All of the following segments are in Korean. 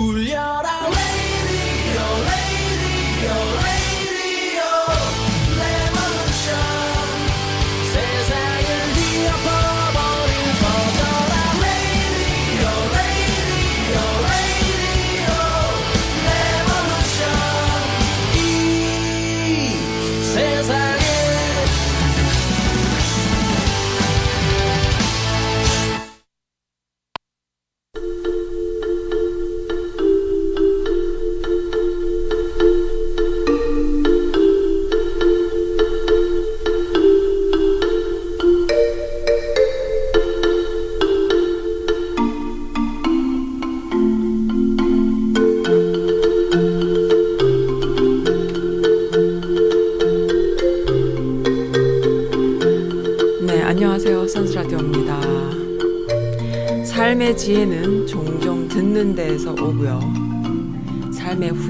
울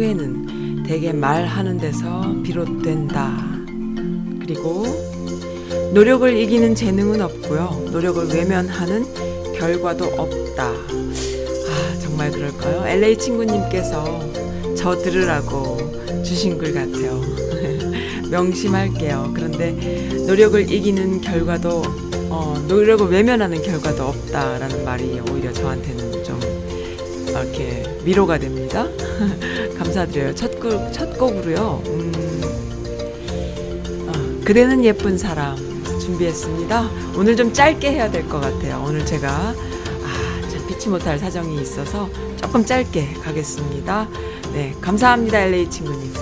후회는 대개 말하는 데서 비롯된다. 그리고 노력을 이기는 재능은 없고요. 노력을 외면하는 결과도 없다. 아, 정말 그럴까요? LA 친구님께서 저 들으라고 주신 글 같아요. 명심할게요. 그런데 노력을 이기는 결과도 어, 노력을 외면하는 결과도 없다라는 말이 오히려 저한테는 좀 이렇게 위로가 됩니다. 감사드려요. 첫, 곡, 첫 곡으로요. 음, 어, 그대는 예쁜 사람 준비했습니다. 오늘 좀 짧게 해야 될 것 같아요. 오늘 제가 아, 참 피치 못할 사정이 있어서 조금 짧게 가겠습니다. 네, 감사합니다, LA 친구님.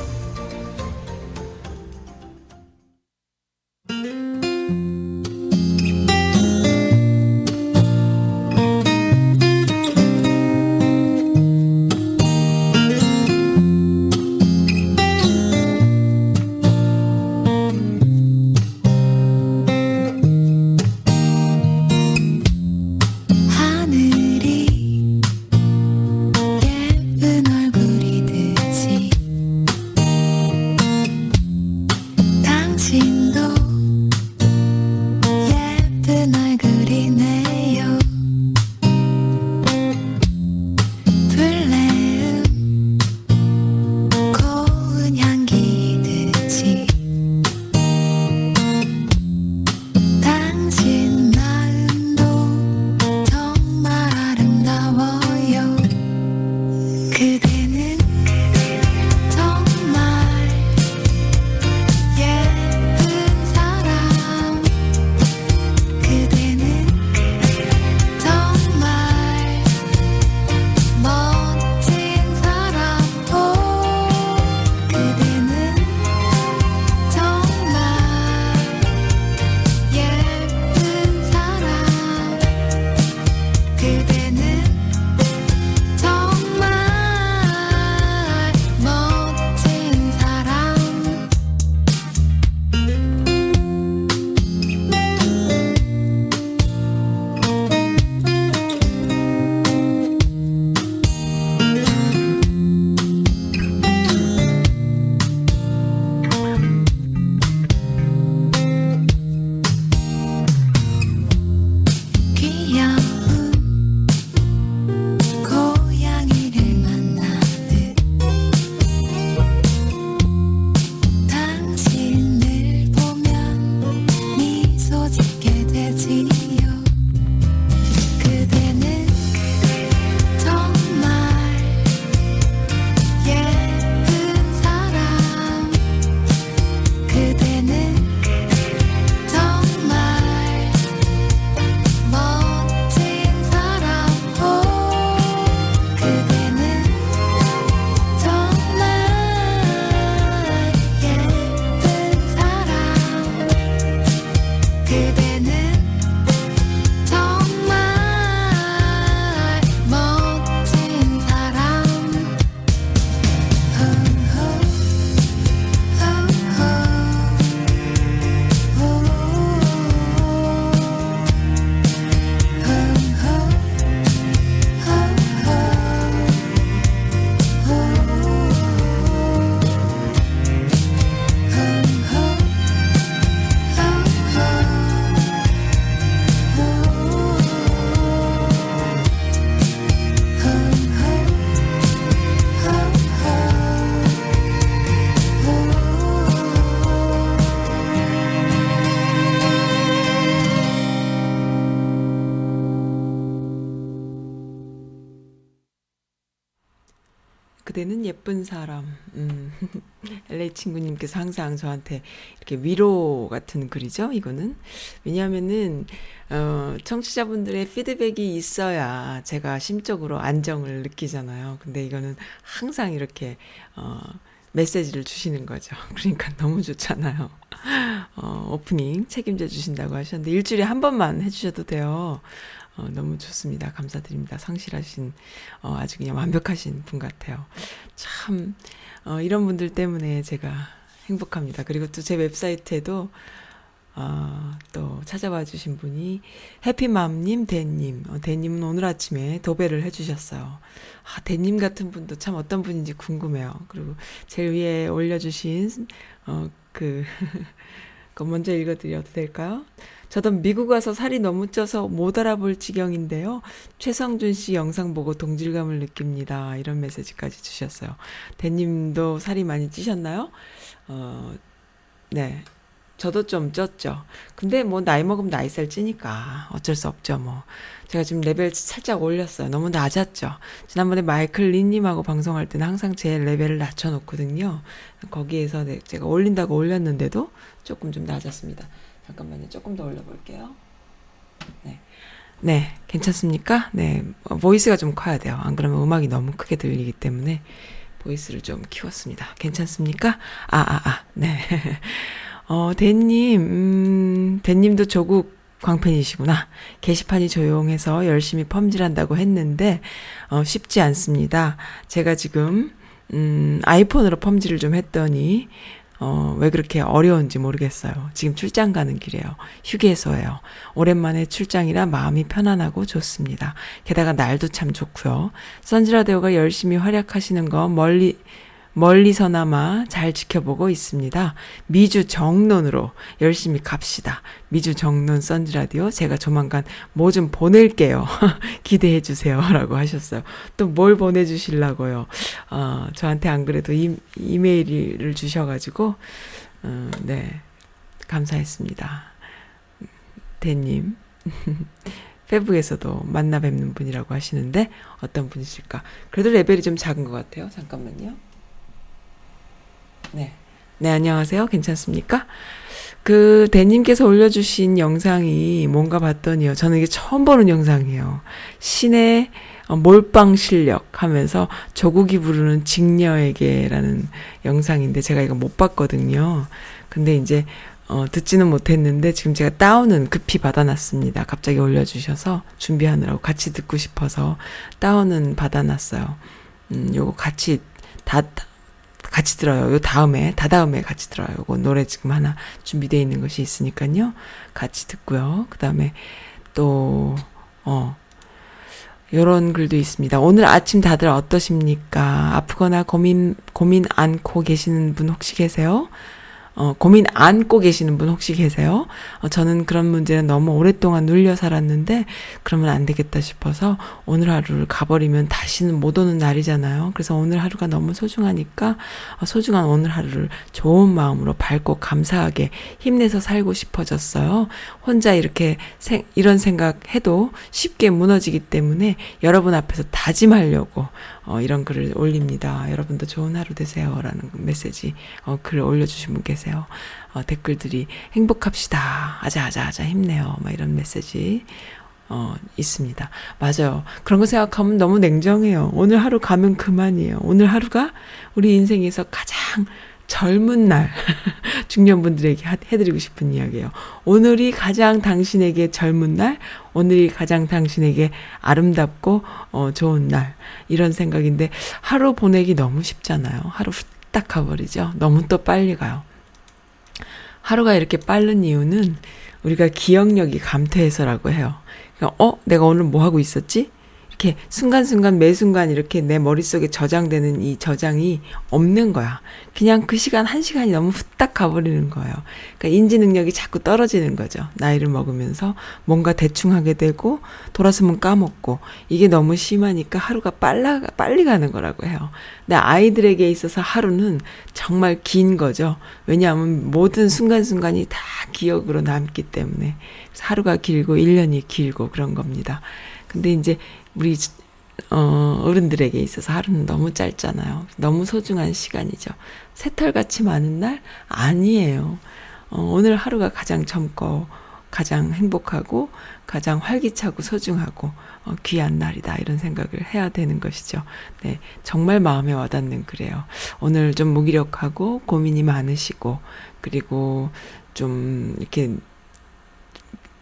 그대는 예쁜 사람. 음. LA 친구님께서 항상 저한테 이렇게 위로 같은 글이죠, 이거는. 왜냐하면은, 어, 청취자분들의 피드백이 있어야 제가 심적으로 안정을 느끼잖아요. 근데 이거는 항상 이렇게, 어, 메시지를 주시는 거죠. 그러니까 너무 좋잖아요. 어, 오프닝 책임져 주신다고 하셨는데, 일주일에 한 번만 해주셔도 돼요. 어, 너무 좋습니다. 감사드립니다. 성실하신, 어, 아주 그냥 완벽하신 분 같아요. 참, 어, 이런 분들 때문에 제가 행복합니다. 그리고 또 제 웹사이트에도, 어, 또 찾아와 주신 분이 해피맘님, 대님. 어, 대님은 오늘 아침에 도배를 해주셨어요. 아, 대님 같은 분도 참 어떤 분인지 궁금해요. 그리고 제일 위에 올려주신, 어, 그, 그 먼저 읽어드려도 될까요? 저도 미국 와서 살이 너무 쪄서 못 알아볼 지경인데요. 최성준 씨 영상 보고 동질감을 느낍니다. 이런 메시지까지 주셨어요. 대님도 살이 많이 찌셨나요? 어, 네. 저도 좀 쪘죠. 근데 뭐 나이 먹으면 나이 살 찌니까 어쩔 수 없죠, 뭐. 제가 지금 레벨 살짝 올렸어요. 너무 낮았죠. 지난번에 마이클 린님하고 방송할 때는 항상 제 레벨을 낮춰놓거든요. 거기에서 네, 제가 올린다고 올렸는데도 조금 좀 낮았습니다. 잠깐만요. 조금 더 올려볼게요. 네. 네, 괜찮습니까? 네, 어, 보이스가 좀 커야 돼요. 안 그러면 음악이 너무 크게 들리기 때문에 보이스를 좀 키웠습니다. 괜찮습니까? 아, 아, 아, 네. 어, 대님, 음, 대님도 조국 광팬이시구나. 게시판이 조용해서 열심히 펌질한다고 했는데, 어, 쉽지 않습니다. 제가 지금, 음, 아이폰으로 펌질을 좀 했더니, 어, 왜 그렇게 어려운지 모르겠어요. 지금 출장 가는 길이에요. 휴게소예요. 오랜만에 출장이라 마음이 편안하고 좋습니다. 게다가 날도 참 좋고요. 선지라데오가 열심히 활약하시는 거 멀리 멀리서나마 잘 지켜보고 있습니다. 미주 정론으로 열심히 갑시다. 미주 정론 선지라디오 제가 조만간 뭐 좀 보낼게요. 기대해 주세요. 라고 하셨어요. 또 뭘 보내주시려고요. 어, 저한테 안 그래도 이, 이메일을 주셔가지고, 어, 네. 감사했습니다. 대님. 페북에서도 만나 뵙는 분이라고 하시는데 어떤 분이실까? 그래도 레벨이 좀 작은 것 같아요. 잠깐만요. 네. 네, 안녕하세요. 괜찮습니까? 그, 대님께서 올려주신 영상이 뭔가 봤더니요. 저는 이게 처음 보는 영상이에요. 신의 어, 몰빵 실력 하면서 조국이 부르는 직녀에게라는 영상인데 제가 이거 못 봤거든요. 근데 이제, 어, 듣지는 못했는데 지금 제가 다운은 급히 받아놨습니다. 갑자기 올려주셔서 준비하느라고 같이 듣고 싶어서 다운은 받아놨어요. 음, 요거 같이 다, 같이 들어요. 요 다음에, 다다음에 같이 들어요. 요거 노래 지금 하나 준비되어 있는 것이 있으니까요. 같이 듣고요. 그 다음에 또, 어, 요런 글도 있습니다. 오늘 아침 다들 어떠십니까? 아프거나 고민, 고민 안고 계시는 분 혹시 계세요? 어, 고민 안고 계시는 분 혹시 계세요? 어, 저는 그런 문제는 너무 오랫동안 눌려 살았는데, 그러면 안 되겠다 싶어서 오늘 하루를 가버리면 다시는 못 오는 날이잖아요. 그래서 오늘 하루가 너무 소중하니까, 어, 소중한 오늘 하루를 좋은 마음으로 밝고 감사하게 힘내서 살고 싶어졌어요. 혼자 이렇게 생, 이런 생각 해도 쉽게 무너지기 때문에 여러분 앞에서 다짐하려고, 어, 이런 글을 올립니다. 여러분도 좋은 하루 되세요. 라는 메시지, 어, 글을 올려주신 분 계세요. 어, 댓글들이 행복합시다. 아자아자아자 힘내요. 막 이런 메시지. 어, 있습니다. 맞아요. 그런 거 생각하면 너무 냉정해요. 오늘 하루 가면 그만이에요. 오늘 하루가 우리 인생에서 가장 젊은 날, 중년분들에게 하- 해드리고 싶은 이야기예요. 오늘이 가장 당신에게 젊은 날, 오늘이 가장 당신에게 아름답고, 어, 좋은 날. 이런 생각인데, 하루 보내기 너무 쉽잖아요. 하루 후딱 가버리죠. 너무 또 빨리 가요. 하루가 이렇게 빠른 이유는 우리가 기억력이 감퇴해서라고 해요. 그러니까 어, 내가 오늘 뭐 하고 있었지? 이렇게 순간순간 매 순간 이렇게 내 머릿속에 저장되는 이 저장이 없는 거야. 그냥 그 시간 한 시간이 너무 후딱 가버리는 거예요. 그러니까 인지 능력이 자꾸 떨어지는 거죠. 나이를 먹으면서 뭔가 대충 하게 되고 돌아서면 까먹고 이게 너무 심하니까 하루가 빨라 빨리 가는 거라고 해요. 근데 아이들에게 있어서 하루는 정말 긴 거죠. 왜냐하면 모든 순간순간이 다 기억으로 남기 때문에 하루가 길고 1년이 길고 그런 겁니다. 근데 이제 우리 어, 어른들에게 있어서 하루는 너무 짧잖아요. 너무 소중한 시간이죠. 새털같이 많은 날? 아니에요. 어, 오늘 하루가 가장 젊고, 가장 행복하고, 가장 활기차고 소중하고, 어, 귀한 날이다. 이런 생각을 해야 되는 것이죠. 네. 정말 마음에 와닿는 그래요. 오늘 좀 무기력하고, 고민이 많으시고, 그리고 좀 이렇게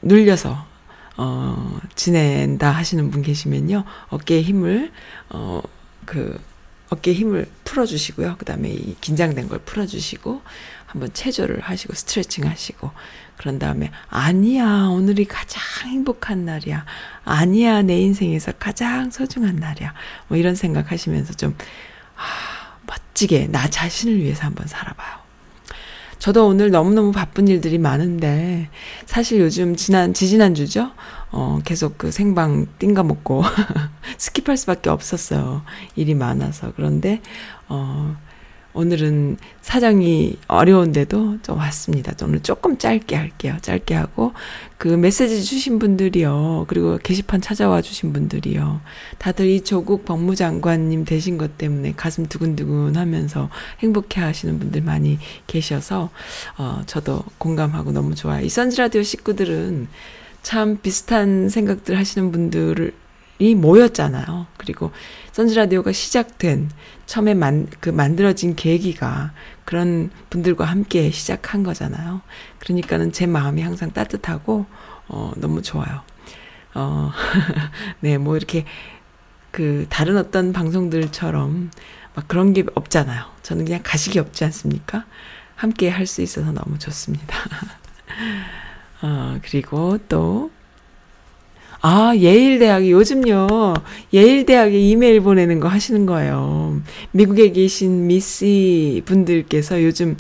눌려서 어, 지낸다 하시는 분 계시면요. 어깨에 힘을, 어, 그, 어깨에 힘을 풀어주시고요. 그 다음에 이 긴장된 걸 풀어주시고, 한번 체조를 하시고, 스트레칭 하시고, 그런 다음에, 아니야, 오늘이 가장 행복한 날이야. 아니야, 내 인생에서 가장 소중한 날이야. 뭐 이런 생각 하시면서 좀, 아, 멋지게 나 자신을 위해서 한번 살아봐요. 저도 오늘 너무너무 바쁜 일들이 많은데, 사실 요즘 지난, 지지난주죠? 어, 계속 그 생방 띵가 먹고 스킵할 수밖에 없었어요. 일이 많아서. 그런데, 어, 오늘은 사정이 어려운데도 좀 왔습니다. 오늘 조금 짧게 할게요. 짧게 하고 그 메시지 주신 분들이요. 그리고 게시판 찾아와 주신 분들이요. 다들 이 조국 법무장관님 되신 것 때문에 가슴 두근두근 하면서 행복해 하시는 분들 많이 계셔서 어 저도 공감하고 너무 좋아요. 이 선즈라디오 식구들은 참 비슷한 생각들 하시는 분들을 이 모였잖아요. 그리고 선즈라디오가 시작된 처음에 만, 그 만들어진 계기가 그런 분들과 함께 시작한 거잖아요. 그러니까는 제 마음이 항상 따뜻하고 어 너무 좋아요. 어 네, 뭐 이렇게 그 다른 어떤 방송들처럼 막 그런 게 없잖아요. 저는 그냥 가식이 없지 않습니까? 함께 할 수 있어서 너무 좋습니다. 어, 그리고 또 아, 예일대학이 요즘요, 예일대학에 이메일 보내는 거 하시는 거예요. 미국에 계신 미씨 분들께서 요즘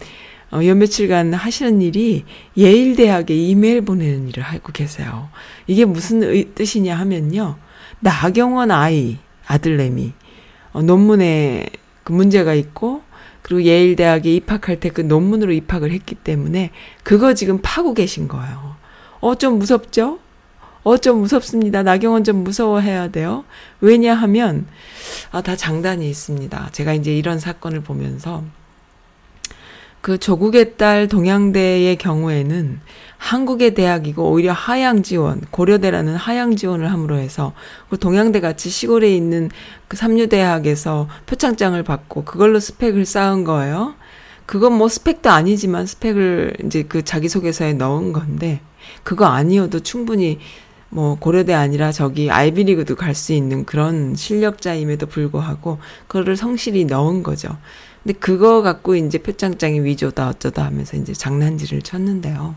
어, 요 며칠간 하시는 일이 예일대학에 이메일 보내는 일을 하고 계세요. 이게 무슨 의, 뜻이냐 하면요. 나경원 아이, 아들내미, 어, 논문에 그 문제가 있고, 그리고 예일대학에 입학할 때 그 논문으로 입학을 했기 때문에 그거 지금 파고 계신 거예요. 어, 좀 무섭죠? 어, 좀 무섭습니다. 나경원 좀 무서워해야 돼요. 왜냐하면, 아, 다 장단이 있습니다. 제가 이제 이런 사건을 보면서, 그 조국의 딸 동양대의 경우에는 한국의 대학이고 오히려 하향 지원, 고려대라는 하향 지원을 함으로 해서 그 동양대 같이 시골에 있는 그 삼류대학에서 표창장을 받고 그걸로 스펙을 쌓은 거예요. 그건 뭐 스펙도 아니지만 스펙을 이제 그 자기소개서에 넣은 건데 그거 아니어도 충분히 뭐 고려대 아니라 저기 아이비리그도 갈 수 있는 그런 실력자임에도 불구하고 그거를 성실히 넣은 거죠. 근데 그거 갖고 이제 표창장이 위조다 어쩌다 하면서 이제 장난질을 쳤는데요.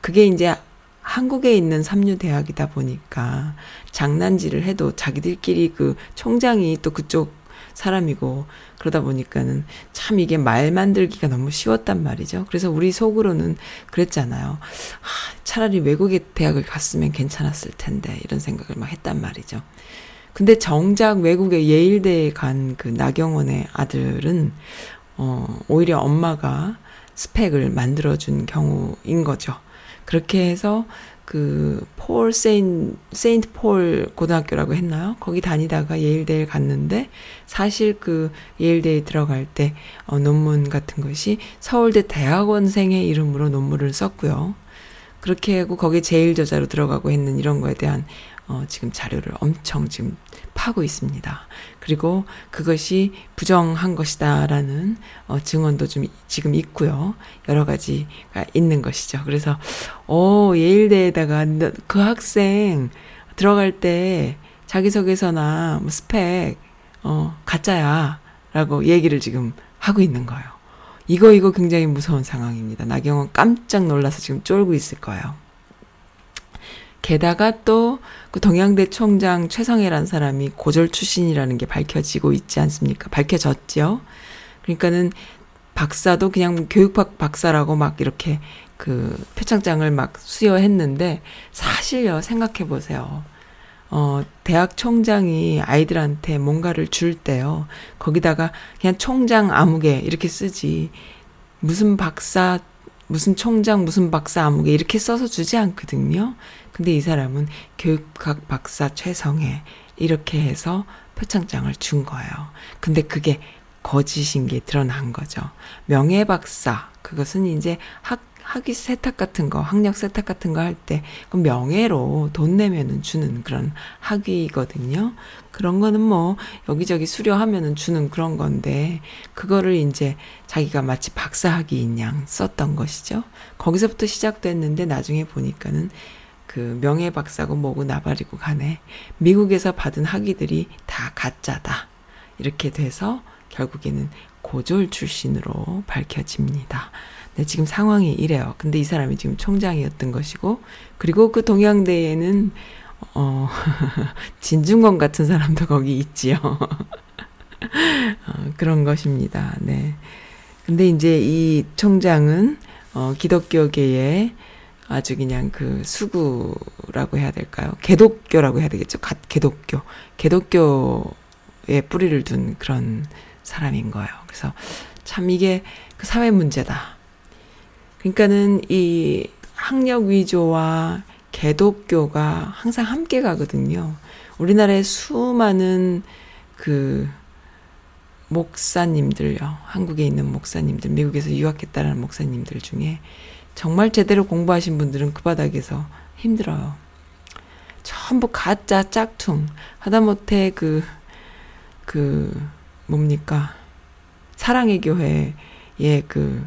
그게 이제 한국에 있는 삼류대학이다 보니까 장난질을 해도 자기들끼리 그 총장이 또 그쪽 사람이고 그러다 보니까는 참 이게 말 만들기가 너무 쉬웠단 말이죠. 그래서 우리 속으로는 그랬잖아요. 아, 차라리 외국의 대학을 갔으면 괜찮았을 텐데 이런 생각을 막 했단 말이죠. 근데 정작 외국의 예일대에 간 그 나경원의 아들은 어 오히려 엄마가 스펙을 만들어준 경우인 거죠. 그렇게 해서 그 폴 세인 세인트 폴 고등학교라고 했나요? 거기 다니다가 예일대에 갔는데 사실 그 예일대에 들어갈 때 어, 논문 같은 것이 서울대 대학원생의 이름으로 논문을 썼고요. 그렇게 하고 거기 제일 저자로 들어가고 했는 이런 거에 대한 어, 지금 자료를 엄청 지금 파고 있습니다. 그리고 그것이 부정한 것이다라는 어, 증언도 좀 지금 있고요. 여러 가지가 있는 것이죠. 그래서 어, 예일대에다가 그 학생 들어갈 때 자기소개서나 뭐 스펙 어, 가짜야라고 얘기를 지금 하고 있는 거예요. 이거 이거 굉장히 무서운 상황입니다. 나경원 깜짝 놀라서 지금 쫄고 있을 거예요. 게다가 또 그 동양대 총장 최성애란 사람이 고졸 출신이라는 게 밝혀지고 있지 않습니까? 밝혀졌죠. 그러니까는 박사도 그냥 교육학 박사라고 막 이렇게 그 표창장을 막 수여했는데 사실요 생각해 보세요. 어, 대학 총장이 아이들한테 뭔가를 줄 때요. 거기다가 그냥 총장 아무개 이렇게 쓰지. 무슨 박사 무슨 총장, 무슨 박사 아무개 이렇게 써서 주지 않거든요. 근데 이 사람은 교육학 박사 최성애 이렇게 해서 표창장을 준 거예요. 근데 그게 거짓인 게 드러난 거죠. 명예 박사 그것은 이제 학 학위 세탁 같은 거, 학력 세탁 같은 거 할 때, 그 명예로 돈 내면은 주는 그런 학위거든요. 그런 거는 뭐, 여기저기 수료하면은 주는 그런 건데, 그거를 이제 자기가 마치 박사 학위인 양 썼던 것이죠. 거기서부터 시작됐는데, 나중에 보니까는 그 명예 박사고 뭐고 나발이고 간에, 미국에서 받은 학위들이 다 가짜다. 이렇게 돼서, 결국에는 고졸 출신으로 밝혀집니다. 네, 지금 상황이 이래요. 근데 이 사람이 지금 총장이었던 것이고, 그리고 그 동양대에는, 어, 진중권 같은 사람도 거기 있지요. 어, 그런 것입니다. 네. 근데 이제 이 총장은, 어, 기독교계의 아주 그냥 그 수구라고 해야 될까요? 개독교라고 해야 되겠죠? 가, 개독교. 개독교에 뿌리를 둔 그런 사람인 거예요. 그래서 참 이게 그 사회 문제다. 그러니까는 이 학력 위조와 개독교가 항상 함께 가거든요. 우리나라의 수많은 그 목사님들요. 한국에 있는 목사님들, 미국에서 유학했다라는 목사님들 중에 정말 제대로 공부하신 분들은 그 바닥에서 힘들어요. 전부 가짜 짝퉁. 하다못해 그, 그, 뭡니까. 사랑의 교회의 그,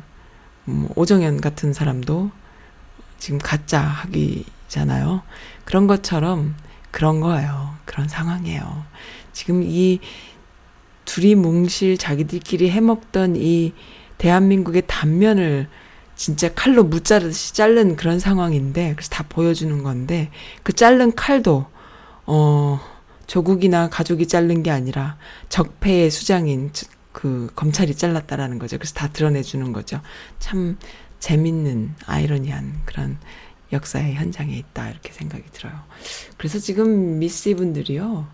음, 오정현 같은 사람도 지금 가짜 학위잖아요. 그런 것처럼 그런 거예요. 그런 상황이에요. 지금 이 둘이 뭉실 자기들끼리 해먹던 이 대한민국의 단면을 진짜 칼로 무 자르듯이 자른 그런 상황인데, 그래서 다 보여주는 건데, 그 자른 칼도, 어, 조국이나 가족이 자른 게 아니라 적폐의 수장인 그 검찰이 잘랐다라는 거죠. 그래서 다 드러내주는 거죠. 참 재밌는 아이러니한 그런 역사의 현장에 있다 이렇게 생각이 들어요. 그래서 지금 미씨 분들이요.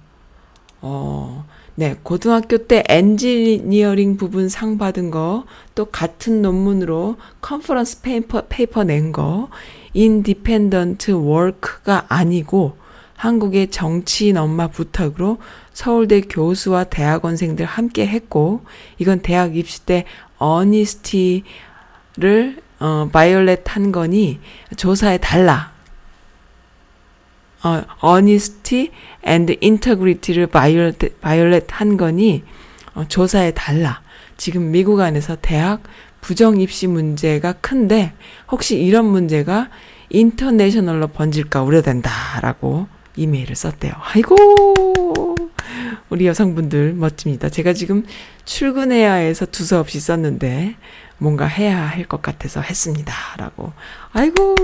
어, 네, 고등학교 때 엔지니어링 부분 상 받은 거, 또 같은 논문으로 conference paper, paper 낸 거, independent work가 아니고, 한국의 정치인 엄마 부탁으로 서울대 교수와 대학원생들 함께 했고, 이건 대학 입시 때 honesty를, 어, violate 한 거니 조사에 달라. 어, honesty and integrity를 violate, violate 한 거니 어, 조사에 달라. 지금 미국 안에서 대학 부정 입시 문제가 큰데 혹시 이런 문제가 international로 번질까 우려된다라고 이메일을 썼대요. 아이고 우리 여성분들 멋집니다. 제가 지금 출근해야 해서 두서없이 썼는데 뭔가 해야 할 것 같아서 했습니다. 라고. 아이고,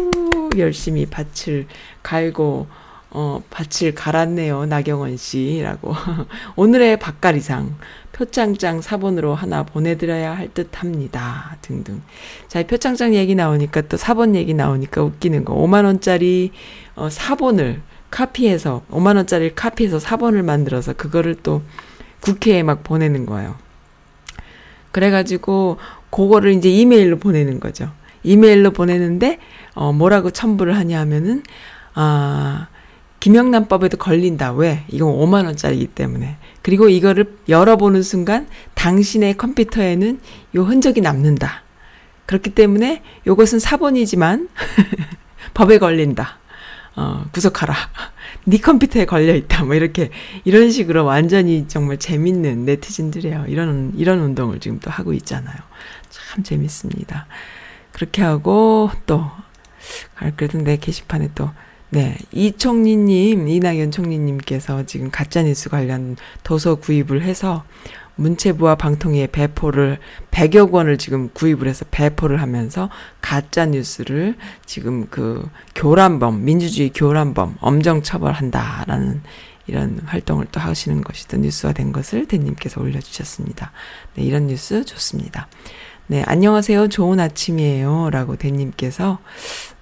열심히 밭을 갈고, 어, 밭을 갈았네요. 나경원 씨. 라고. 오늘의 밭갈이상. 표창장 사본으로 하나 보내드려야 할 듯 합니다. 등등. 자, 이 표창장 얘기 나오니까 또 사본 얘기 나오니까 웃기는 거. 5만원짜리, 어, 사본을 카피해서, 5만원짜리 카피해서 사본을 만들어서 그거를 또 국회에 막 보내는 거예요. 그래가지고, 그거를 이제 이메일로 보내는 거죠. 이메일로 보내는데, 어, 뭐라고 첨부를 하냐 하면은, 아, 김영란법에도 걸린다. 왜? 이건 5만 원짜리이기 때문에. 그리고 이거를 열어보는 순간, 당신의 컴퓨터에는 요 흔적이 남는다. 그렇기 때문에 요것은 사본이지만, 법에 걸린다. 어, 구속하라. 네 컴퓨터에 걸려 있다. 뭐 이렇게 이런 식으로 완전히 정말 재밌는 네티즌들이에요. 이런 이런 운동을 지금 또 하고 있잖아요. 참 재밌습니다. 그렇게 하고 또 그래도 내 게시판에 또 네, 이총리님, 이낙연 총리님께서 지금 가짜뉴스 관련 도서 구입을 해서 문체부와 방통위에 배포를 100여 권을 지금 구입을 해서 배포를 하면서 가짜 뉴스를 지금 그 교란범 민주주의 교란범 엄정 처벌한다라는 이런 활동을 또 하시는 것이 또 뉴스화 된 것을 대님께서 올려주셨습니다. 네, 이런 뉴스 좋습니다. 네, 안녕하세요. 좋은 아침이에요. 라고 대님께서,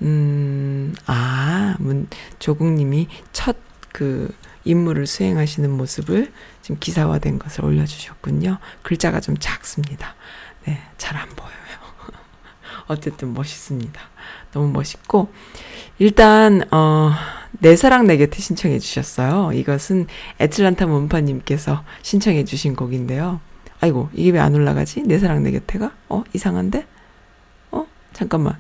음, 아, 문, 조국님이 첫 그 임무를 수행하시는 모습을 지금 기사화된 것을 올려주셨군요. 글자가 좀 작습니다. 네, 잘 안 보여요. 어쨌든 멋있습니다. 너무 멋있고 일단 어, 내 사랑 내 곁에 신청해 주셨어요. 이것은 애틀란타 문파님께서 신청해 주신 곡인데요. 아이고 이게 왜 안 올라가지? 내 사랑 내 곁에가? 어 이상한데? 어 잠깐만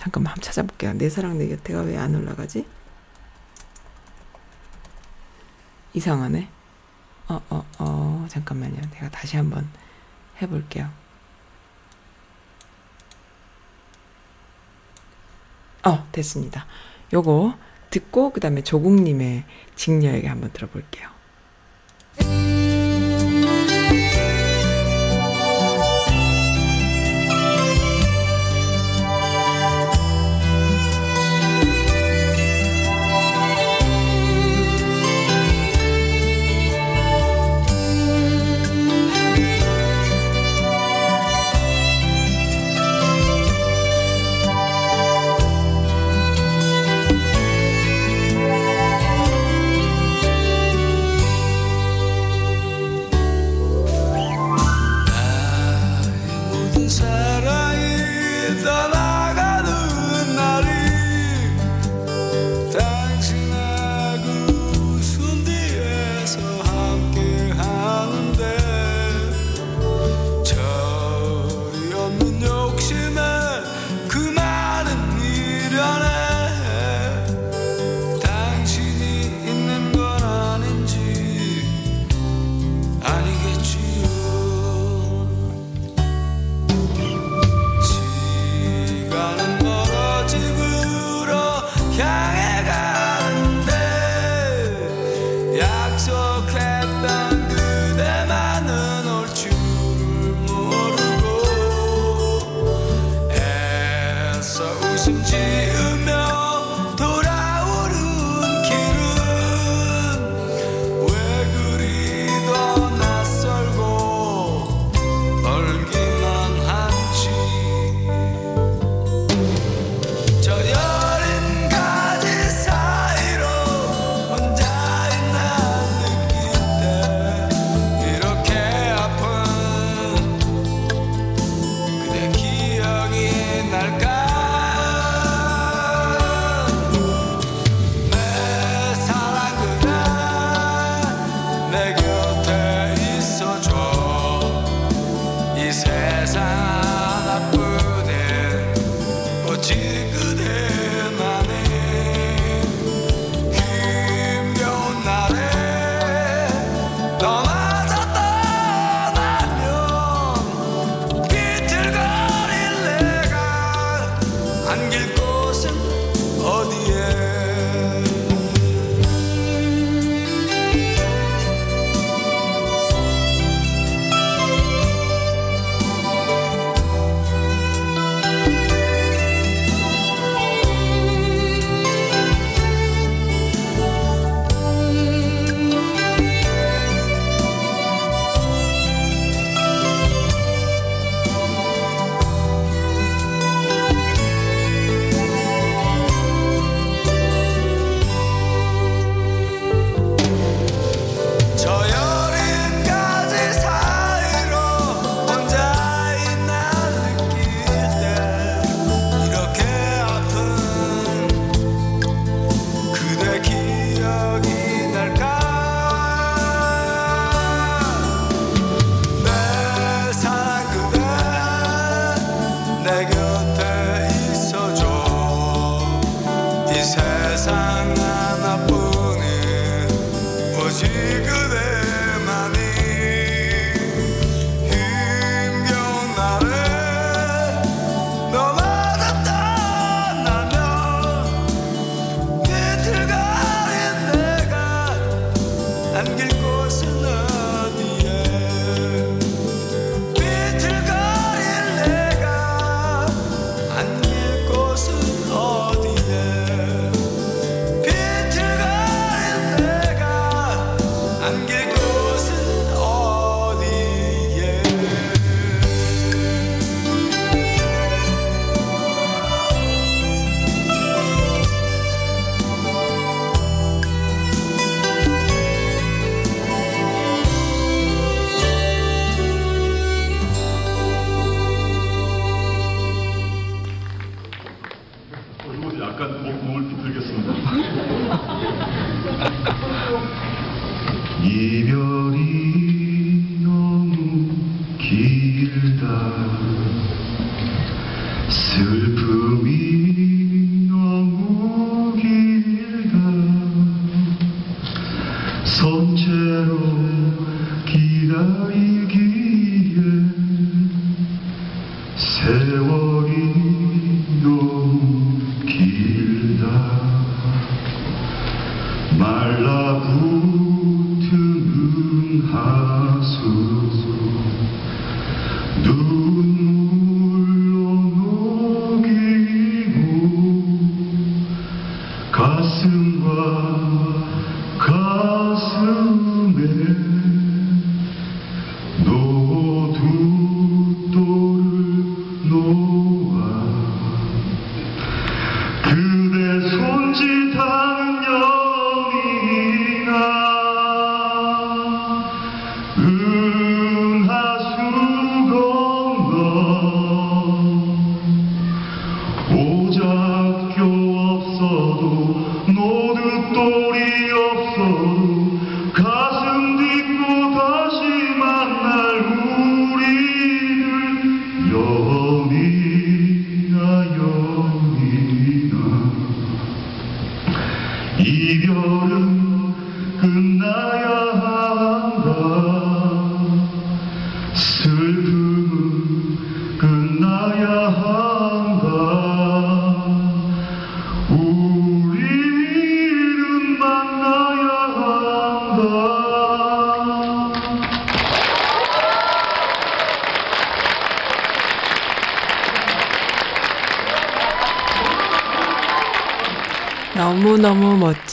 잠깐만 찾아볼게요. 내 사랑 내 곁에가 왜 안 올라가지? 이상하네. 어, 어, 어, 잠깐만요. 내가 다시 한번 해볼게요. 어, 됐습니다. 요거 듣고, 그 다음에 조국님의 직녀에게 한번 들어볼게요.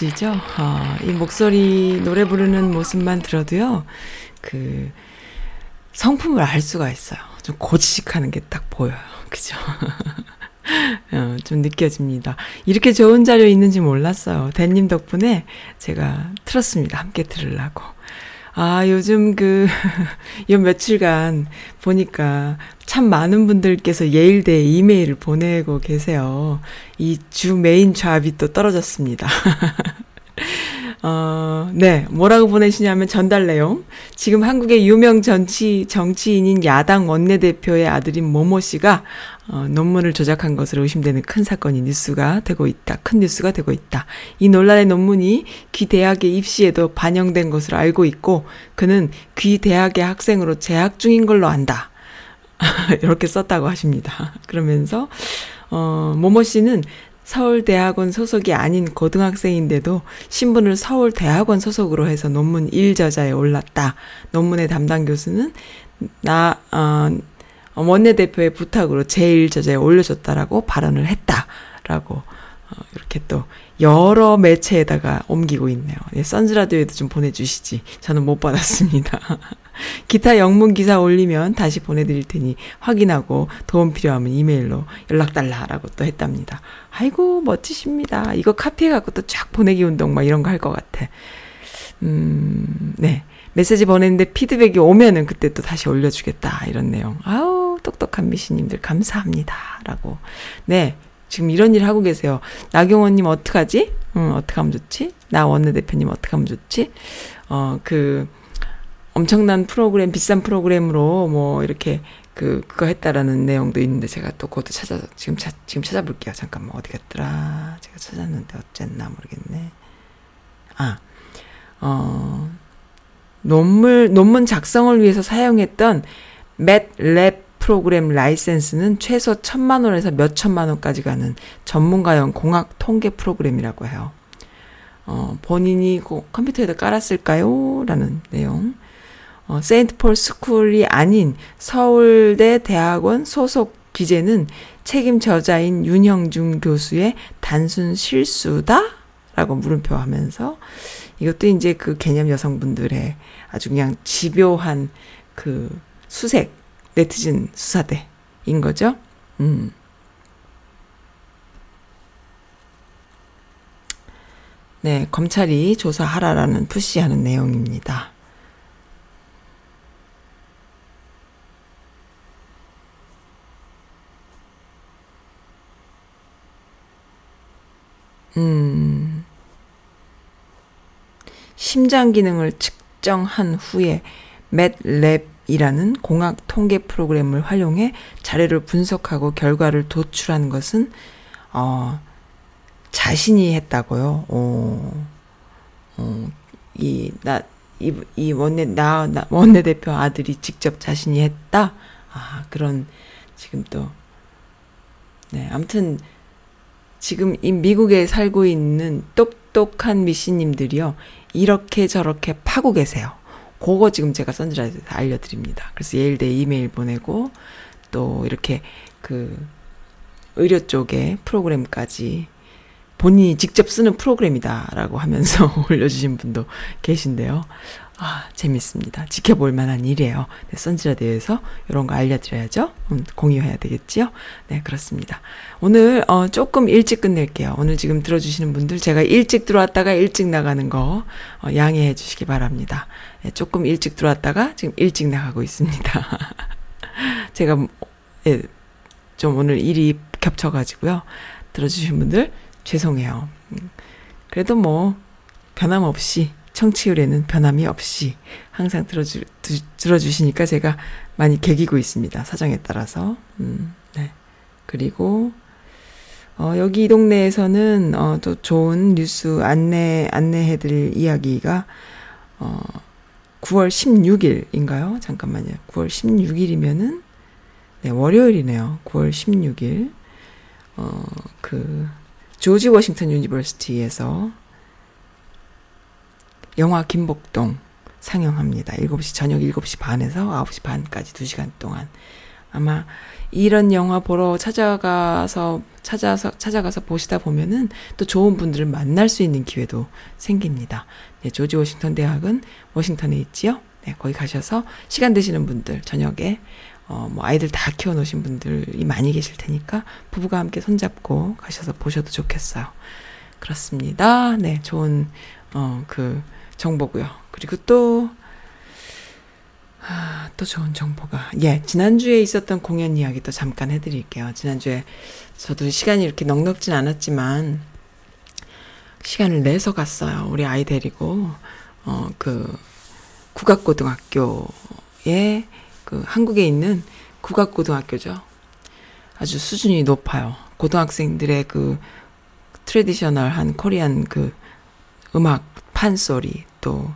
멋지죠? 어, 이 목소리, 노래 부르는 모습만 들어도요, 그, 성품을 알 수가 있어요. 좀 고지식하는 게 딱 보여요. 그죠? 어, 좀 느껴집니다. 이렇게 좋은 자료 있는지 몰랐어요. 대님 덕분에 제가 틀었습니다. 함께 들으려고. 아, 요즘 그, 요 며칠간 보니까 참 많은 분들께서 예일대 이메일을 보내고 계세요. 이 주 main job이 또 떨어졌습니다. 어, 네. 뭐라고 보내시냐면 전달 내용. 지금 한국의 유명 정치, 정치인인 야당 원내대표의 아들인 모모 씨가 어, 논문을 조작한 것으로 의심되는 큰 사건이 뉴스가 되고 있다. 큰 뉴스가 되고 있다. 이 논란의 논문이 귀 대학의 입시에도 반영된 것으로 알고 있고 그는 귀 대학의 학생으로 재학 중인 걸로 안다. 이렇게 썼다고 하십니다. 그러면서 어, 모모 씨는 서울대학원 소속이 아닌 고등학생인데도 신분을 서울대학원 소속으로 해서 논문 1저자에 올랐다. 논문의 담당 교수는 나, 어, 원내대표의 부탁으로 제1저자에 올려줬다라고 발언을 했다 라고 어, 이렇게 또 여러 매체에다가 옮기고 있네요. 예, 선즈라디오에도 좀 보내주시지. 저는 못 받았습니다. 기타 영문 기사 올리면 다시 보내드릴 테니 확인하고 도움 필요하면 이메일로 연락달라라고 또 했답니다. 아이고, 멋지십니다. 이거 카피해갖고 또 쫙 보내기 운동 막 이런 거 할 것 같아. 음, 네. 메시지 보냈는데 피드백이 오면은 그때 또 다시 올려주겠다. 이런 내용. 아우, 똑똑한 미신님들 감사합니다. 라고. 네. 지금 이런 일 하고 계세요. 나경원님 어떡하지? 응, 어떡하면 좋지? 나 원내대표님 어떡하면 좋지? 어, 그, 엄청난 프로그램, 비싼 프로그램으로 뭐 이렇게 그, 그거 했다라는 내용도 있는데 제가 또 그것도 찾아, 지금 찾, 지금 찾아볼게요. 잠깐만, 어디 갔더라? 제가 찾았는데 어쨌나 모르겠네. 아, 어, 논문, 논문 작성을 위해서 사용했던 맷랩 프로그램 라이센스는 최소 천만 원에서 몇 천만 원까지 가는 전문가용 공학 통계 프로그램이라고 해요. 어, 본인이 그 컴퓨터에다 깔았을까요? 라는 내용. 어, 세인트 폴 스쿨이 아닌 서울대 대학원 소속 기재는 책임 저자인 윤형중 교수의 단순 실수다? 라고 물음표 하면서 이것도 이제 그 개념 여성분들의 아주 그냥 집요한 그 수색, 네티즌 수사대인 거죠. 음. 네, 검찰이 조사하라라는 푸시하는 내용입니다. 음. 심장 기능을 측정 측정한 후에 맷랩 이라는 공학 통계 프로그램을 활용해 자료를 분석하고 결과를 도출하는 것은 어, 자신이 했다고요. 어, 어, 이, 나, 이, 이 원내, 나, 나, 원내 대표 아들이 직접 자신이 했다? 아, 그런, 지금 또, 네, 아무튼, 지금 이 미국에 살고 있는 똑똑한 미씨님들이요, 이렇게 저렇게 파고 계세요. 그거 지금 제가 선즈라이드에서 알려드립니다. 그래서 예일대 이메일 보내고, 또 이렇게 그, 의료 쪽에 프로그램까지 본인이 직접 쓰는 프로그램이다라고 하면서 올려주신 분도 계신데요. 아, 재밌습니다. 지켜볼 만한 일이에요. 네, 선지라디오에서 이런 거 알려드려야죠. 음, 공유해야 되겠지요? 네, 그렇습니다. 오늘, 어, 조금 일찍 끝낼게요. 오늘 지금 들어주시는 분들 제가 일찍 들어왔다가 일찍 나가는 거, 어, 양해해 주시기 바랍니다. 네, 조금 일찍 들어왔다가 지금 일찍 나가고 있습니다. 제가, 예, 좀 오늘 일이 겹쳐가지고요. 들어주신 분들 죄송해요. 음, 그래도 뭐 변함없이 청취율에는 변함이 없이 항상 들어주 드, 들어주시니까 제가 많이 개기고 있습니다. 사정에 따라서. 음, 네. 그리고 어, 여기 이 동네에서는 어, 또 좋은 뉴스 안내 안내해드릴 이야기가 어, 9월 16일인가요? 잠깐만요. 9월 16일이면은 네, 월요일이네요. 9월 16일. 어, 그 조지 워싱턴 University에서 영화 김복동 상영합니다. 7시 저녁 7시 반에서 9시 반까지 2시간 동안 아마 이런 영화 보러 찾아가서 찾아서 찾아가서 보시다 보면은 또 좋은 분들을 만날 수 있는 기회도 생깁니다. 네, 조지 워싱턴 대학은 워싱턴에 있지요. 네, 거기 가셔서 시간 되시는 분들 저녁에 어, 뭐 아이들 다 키워놓으신 분들이 많이 계실 테니까 부부가 함께 손잡고 가셔서 보셔도 좋겠어요. 그렇습니다. 네, 좋은 어, 그 정보고요. 그리고 또 아, 또 좋은 정보가 예 지난주에 있었던 공연 이야기 또 잠깐 해드릴게요. 지난주에 저도 시간이 이렇게 넉넉진 않았지만 시간을 내서 갔어요. 우리 아이 데리고 어 그 국악고등학교에 그 한국에 있는 국악고등학교죠. 아주 수준이 높아요. 고등학생들의 그 트레디셔널한 코리안 그 음악 판소리 또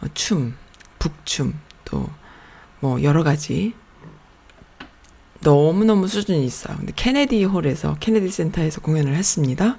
어, 춤, 북춤 또 뭐 여러 가지 너무너무 수준이 있어요. 근데 케네디 홀에서 케네디 센터에서 공연을 했습니다.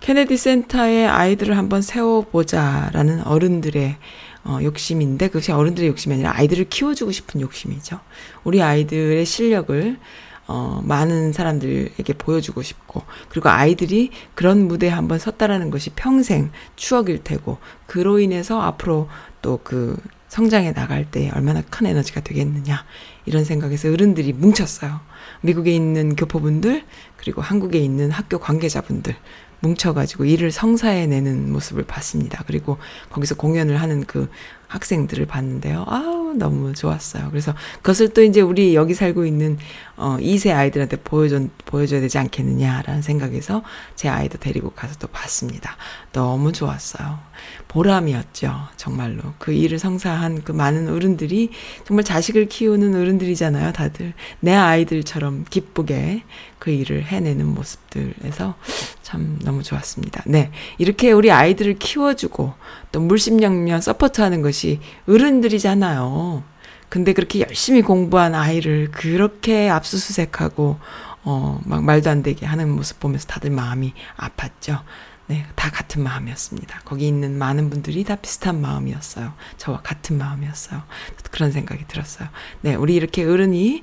케네디 센터에 아이들을 한번 세워보자라는 어른들의 어, 욕심인데 그것이 어른들의 욕심이 아니라 아이들을 키워주고 싶은 욕심이죠. 우리 아이들의 실력을 어, 많은 사람들에게 보여주고 싶고, 그리고 아이들이 그런 무대에 한번 섰다라는 것이 평생 추억일 테고, 그로 인해서 앞으로 또 그 성장해 나갈 때 얼마나 큰 에너지가 되겠느냐, 이런 생각에서 어른들이 뭉쳤어요. 미국에 있는 교포분들, 그리고 한국에 있는 학교 관계자분들, 뭉쳐가지고 일을 성사해내는 모습을 봤습니다. 그리고 거기서 공연을 하는 그 학생들을 봤는데요. 아우, 너무 좋았어요. 그래서 그것을 또 이제 우리 여기 살고 있는, 어, 2세 아이들한테 보여줘, 보여줘야 되지 않겠느냐라는 생각에서 제 아이도 데리고 가서 또 봤습니다. 너무 좋았어요. 보람이었죠. 정말로. 그 일을 성사한 그 많은 어른들이 정말 자식을 키우는 어른들이잖아요. 다들. 내 아이들처럼 기쁘게 그 일을 해내는 모습들에서 참 너무 좋았습니다. 네. 이렇게 우리 아이들을 키워주고 또 물심양면 서포트하는 것이 어른들이잖아요. 근데 그렇게 열심히 공부한 아이를 그렇게 압수수색하고 어, 막 말도 안 되게 하는 모습 보면서 다들 마음이 아팠죠. 네, 다 같은 마음이었습니다. 거기 있는 많은 분들이 다 비슷한 마음이었어요. 저와 같은 마음이었어요. 그런 생각이 들었어요. 네, 우리 이렇게 어른이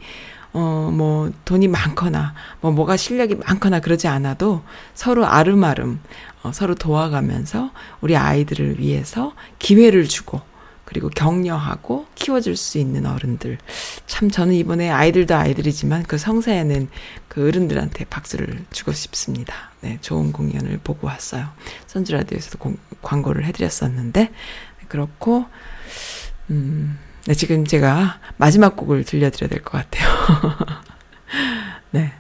어, 뭐, 돈이 많거나, 뭐, 뭐가 실력이 많거나 그러지 않아도 서로 아름아름, 어, 서로 도와가면서 우리 아이들을 위해서 기회를 주고, 그리고 격려하고 키워줄 수 있는 어른들. 참 저는 이번에 아이들도 아이들이지만 그 성사에는 그 어른들한테 박수를 주고 싶습니다. 네, 좋은 공연을 보고 왔어요. 선즈라디오에서도 공, 광고를 해드렸었는데, 그렇고, 음, 네, 지금 제가 마지막 곡을 들려드려야 될 것 같아요. 네.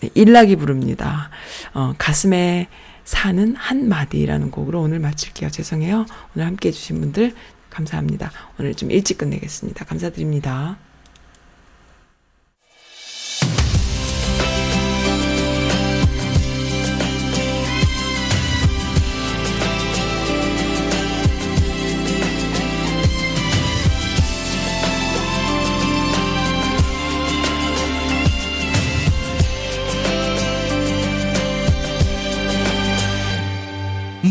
네. 일락이 부릅니다. 어, 가슴에 사는 한마디라는 곡으로 오늘 마칠게요. 죄송해요. 오늘 함께 해주신 분들 감사합니다. 오늘 좀 일찍 끝내겠습니다. 감사드립니다.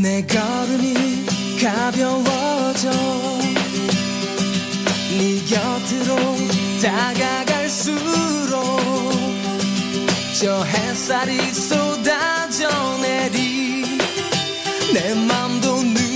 내 걸음이 가벼워져 네 곁으로 다가갈수록 저 햇살이 쏟아져 내리 내 맘도 늘